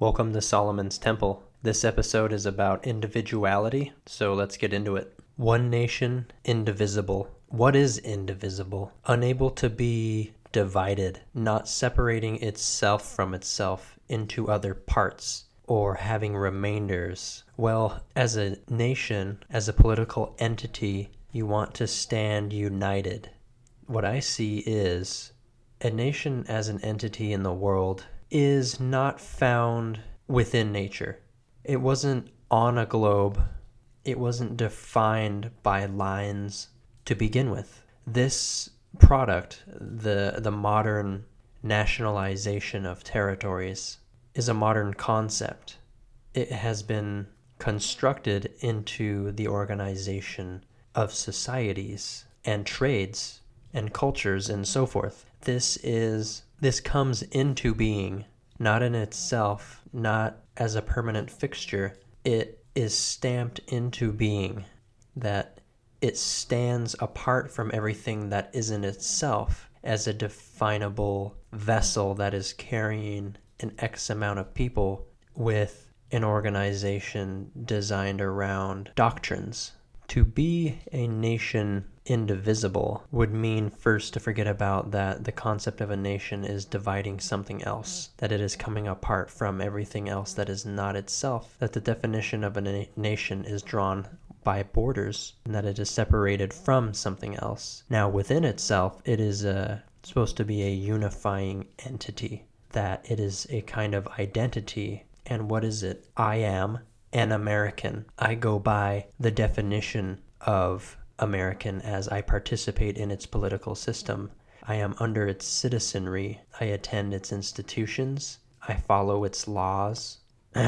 Welcome to Solomon's Temple. This episode is about individuality, so let's get into it. One nation, indivisible. What is indivisible? Unable to be divided, not separating itself from itself into other parts or having remainders. Well, as a nation, as a political entity, you want to stand united. What I see is a nation as an entity in the world is not found within nature. It wasn't on a globe, it wasn't defined by lines to begin with. This product, the, the modern nationalization of territories, is a modern concept. It has been constructed into the organization of societies and trades and cultures and so forth. This is this comes into being not in itself, not as a permanent fixture. It is stamped into being that it stands apart from everything that isn't itself as a definable vessel that is carrying an X amount of people with an organization designed around doctrines. To be a nation indivisible would mean first to forget about that the concept of a nation is dividing something else, that it is coming apart from everything else that is not itself, that the definition of a na- nation is drawn by borders and that it is separated from something else. Now, within itself, it is uh, supposed to be a unifying entity, that it is a kind of identity. And what is it? I am an American. I go by the definition of American as I participate in its political system. I am under its citizenry. I attend its institutions. I follow its laws.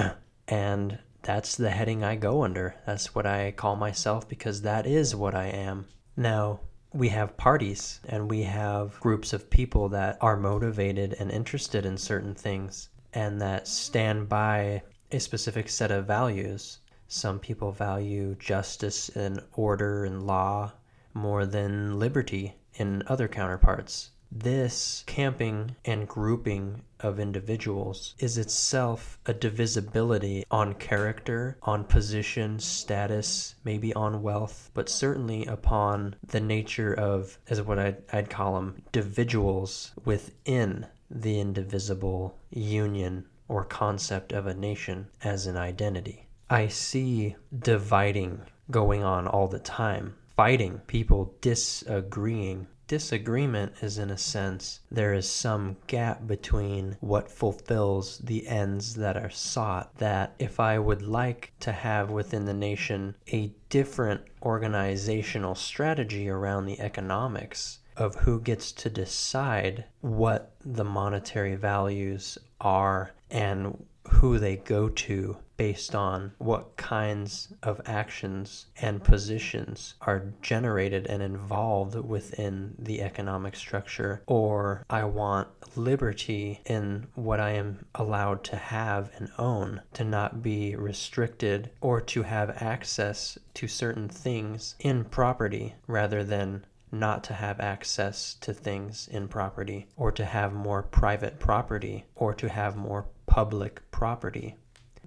and that's the heading I go under. That's what I call myself because that is what I am. Now, we have parties and we have groups of people that are motivated and interested in certain things and that stand by a specific set of values. Some people value justice and order and law more than liberty in other counterparts. This camping and grouping of individuals is itself a divisibility on character, on position, status, maybe on wealth, but certainly upon the nature of, as what I'd, I'd call them, individuals within the indivisible union or concept of a nation as an identity. I see dividing going on all the time, fighting, people disagreeing. Disagreement is, in a sense, there is some gap between what fulfills the ends that are sought. That if I would like to have within the nation a different organizational strategy around the economics, of who gets to decide what the monetary values are and who they go to based on what kinds of actions and positions are generated and involved within the economic structure, or I want liberty in what I am allowed to have and own, to not be restricted, or to have access to certain things in property rather than not to have access to things in property, or to have more private property, or to have more public property.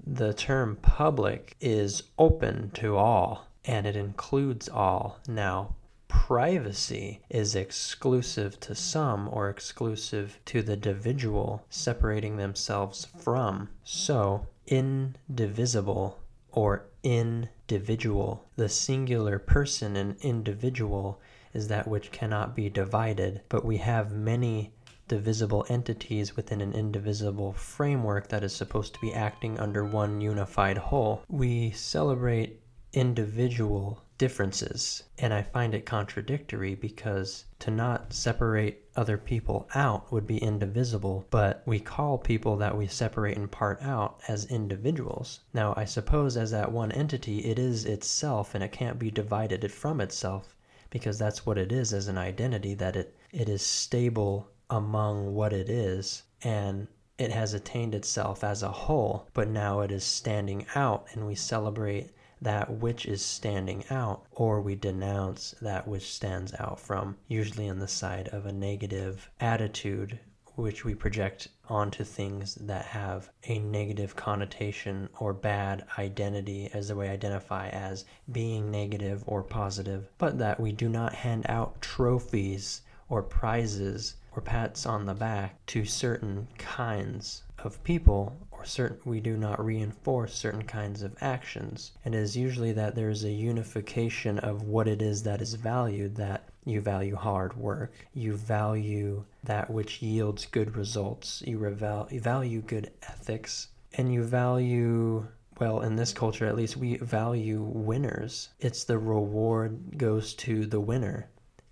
The term public is open to all and it includes all. Now, privacy is exclusive to some or exclusive to the individual separating themselves from. So, indivisible or individual, the singular person and individual is that which cannot be divided, but we have many divisible entities within an indivisible framework that is supposed to be acting under one unified whole. We celebrate individual differences, and I find it contradictory because to not separate other people out would be indivisible, but we call people that we separate in part out as individuals. Now, I suppose as that one entity, it is itself and it can't be divided from itself because that's what it is as an identity that it it is stable among what it is and it has attained itself as a whole, but now it is standing out, and we celebrate that which is standing out, or we denounce that which stands out from, usually on the side of a negative attitude, which we project onto things that have a negative connotation or bad identity as the way identify as being negative or positive, but that we do not hand out trophies or prizes or pats on the back to certain kinds of people or certain we do not reinforce certain kinds of actions and it is usually that there is a unification of what it is that is valued that you value hard work you value that which yields good results you, revel- you value good ethics and you value well, in this culture at least, we value winners. It's the reward goes to the winner,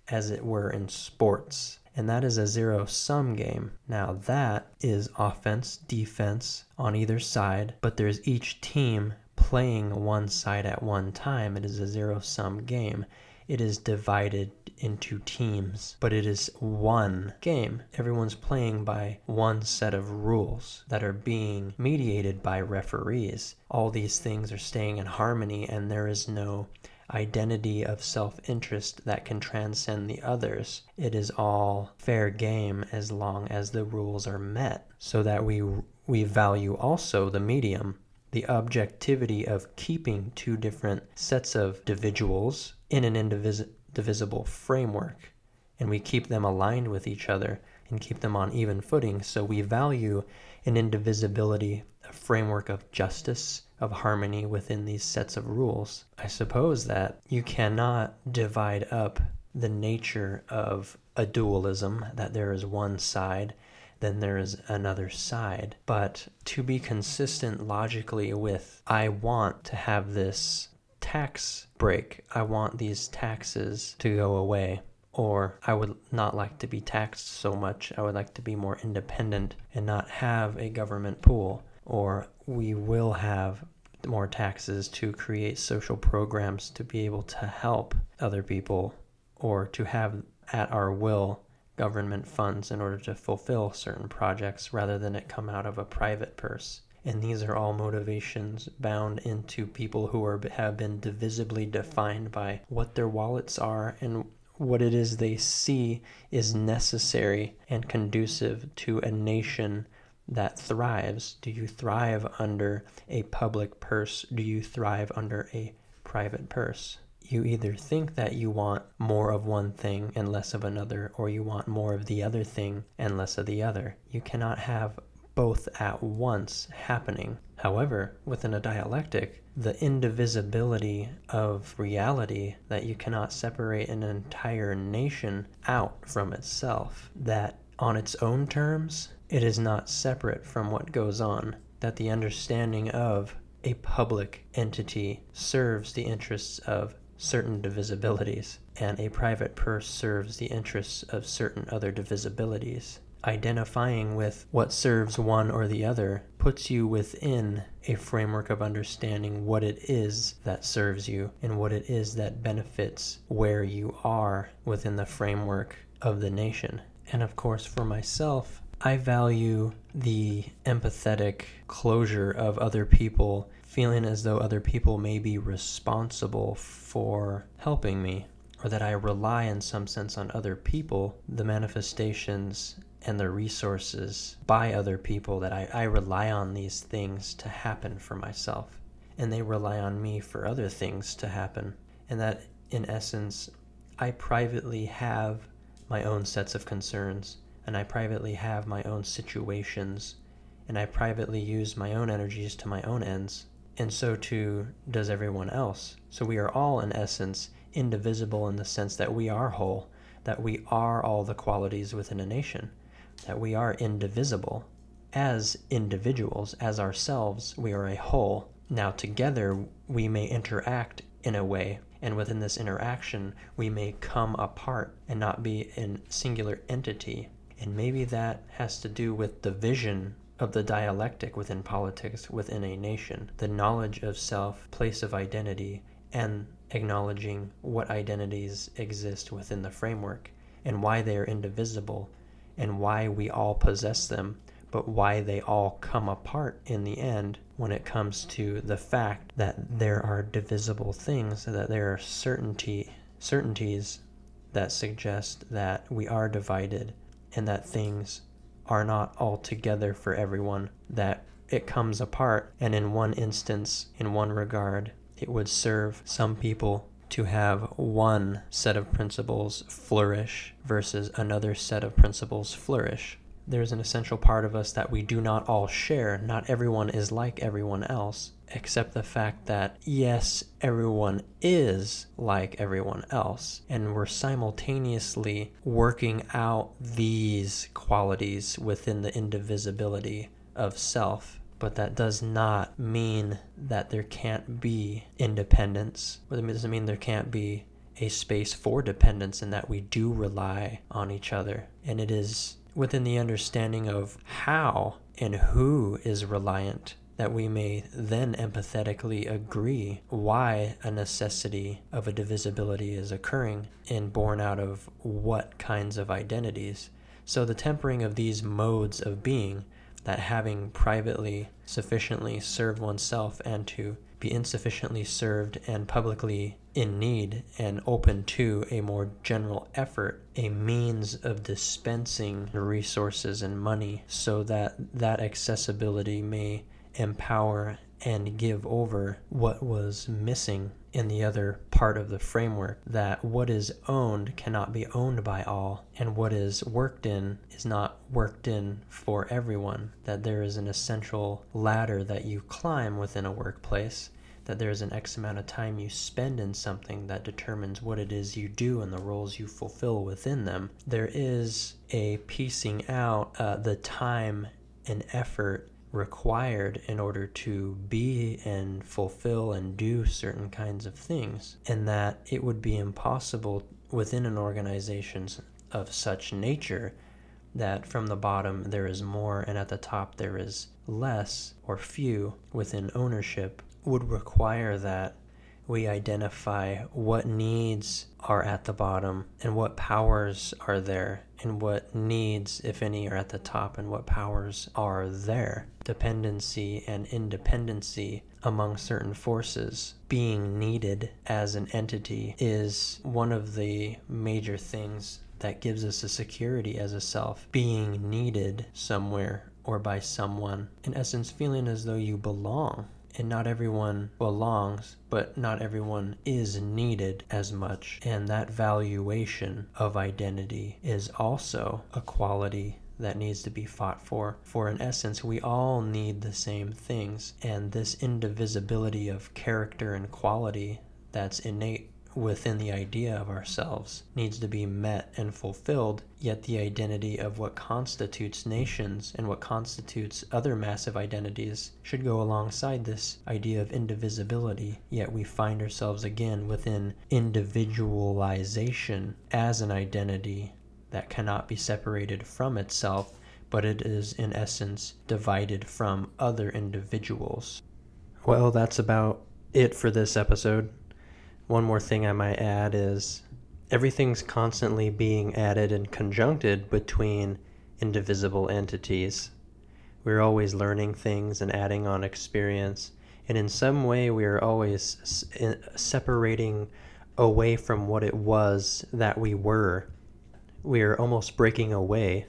as it were in sports and that is a zero sum game. Now, that is offense, defense on either side, but there's each team playing one side at one time. It is a zero sum game. It is divided into teams, but it is one game. Everyone's playing by one set of rules that are being mediated by referees. All these things are staying in harmony, and there is no identity of self interest that can transcend the others. It is all fair game as long as the rules are met, so that we, we value also the medium, the objectivity of keeping two different sets of individuals in an indivisible framework. And we keep them aligned with each other and keep them on even footing. So we value an indivisibility, a framework of justice, of harmony within these sets of rules. I suppose that you cannot divide up the nature of a dualism, that there is one side, then there is another side. But to be consistent logically with, I want to have this tax break, I want these taxes to go away. Or I would not like to be taxed so much. I would like to be more independent and not have a government pool. Or we will have more taxes to create social programs to be able to help other people or to have at our will government funds in order to fulfill certain projects rather than it come out of a private purse. And these are all motivations bound into people who are have been divisibly defined by what their wallets are and what it is they see is necessary and conducive to a nation that thrives? Do you thrive under a public purse? Do you thrive under a private purse? You either think that you want more of one thing and less of another, or you want more of the other thing and less of the other. You cannot have both at once happening. However, within a dialectic, the indivisibility of reality that you cannot separate an entire nation out from itself, that on its own terms it is not separate from what goes on, that the understanding of a public entity serves the interests of certain divisibilities, and a private purse serves the interests of certain other divisibilities. Identifying with what serves one or the other puts you within a framework of understanding what it is that serves you and what it is that benefits where you are within the framework of the nation. And of course, for myself, I value the empathetic closure of other people, feeling as though other people may be responsible for helping me, or that I rely in some sense on other people, the manifestations and the resources by other people, that I, I rely on these things to happen for myself. And they rely on me for other things to happen. And that, in essence, I privately have my own sets of concerns and I privately have my own situations, and I privately use my own energies to my own ends, and so too does everyone else. So we are all, in essence, indivisible in the sense that we are whole, that we are all the qualities within a nation, that we are indivisible. As individuals, as ourselves, we are a whole. Now, together, we may interact in a way and within this interaction, we may come apart and not be a singular entity, and maybe that has to do with the vision of the dialectic within politics within a nation, the knowledge of self, place of identity, and acknowledging what identities exist within the framework and why they are indivisible and why we all possess them, but why they all come apart in the end when it comes to the fact that there are divisible things, that there are certainty certainties that suggest that we are divided and that things are not altogether for everyone, that it comes apart, and in one instance, in one regard, it would serve some people to have one set of principles flourish versus another set of principles flourish. There's an essential part of us that we do not all share. Not everyone is like everyone else, except the fact that, yes, everyone is like everyone else, and we're simultaneously working out these qualities within the indivisibility of self but that does not mean that there can't be independence. But it doesn't mean there can't be a space for dependence and that we do rely on each other. And it is within the understanding of how and who is reliant that we may then empathetically agree why a necessity of a divisibility is occurring and born out of what kinds of identities. So the tempering of these modes of being that having privately sufficiently served oneself and to be insufficiently served and publicly in need and open to a more general effort, a means of dispensing the resources and money so that that accessibility may empower and give over what was missing in the other part of the framework that what is owned cannot be owned by all, and what is worked in is not worked in for everyone, that there is an essential ladder that you climb within a workplace. That there's an X amount of time you spend in something that determines what it is you do and the roles you fulfill within them. There is a piecing out uh, the time and effort required in order to be and fulfill and do certain kinds of things, and that it would be impossible within an organization of such nature that from the bottom there is more and at the top there is less or few within ownership would require that we identify what needs are at the bottom and what powers are there and what needs, if any, are at the top and what powers are there. Dependency and independency among certain forces being needed as an entity is one of the major things that gives us a security as a self. Being needed somewhere or by someone, in essence, feeling as though you belong and not everyone belongs, but not everyone is needed as much. And that valuation of identity is also a quality that needs to be fought for. For in essence, we all need the same things, and this indivisibility of character and quality that's innate within the idea of ourselves needs to be met and fulfilled, yet the identity of what constitutes nations and what constitutes other massive identities should go alongside this idea of indivisibility. Yet we find ourselves again within individualization as an identity that cannot be separated from itself, but it is in essence divided from other individuals. Well, that's about it for this episode. One more thing I might add is everything's constantly being added and conjuncted between indivisible entities. We're always learning things and adding on experience, and in some way, we are always separating away from what it was that we were. We are almost breaking away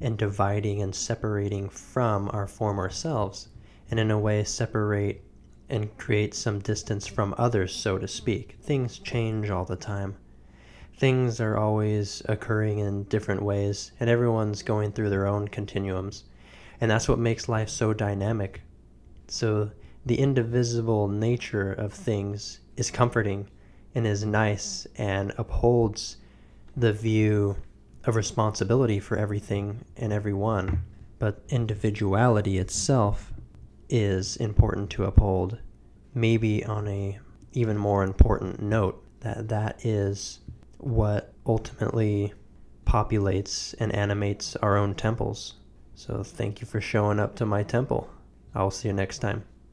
and dividing and separating from our former selves, and in a way, separate and create some distance from others, so to speak. Things change all the time. Things are always occurring in different ways, and everyone's going through their own continuums. And that's what makes life so dynamic. So, the indivisible nature of things is comforting and is nice and upholds the view of responsibility for everything and everyone. But individuality itself is important to uphold. Maybe on a even more important note that that is what ultimately populates and animates our own temples. So thank you for showing up to my temple. I'll see you next time.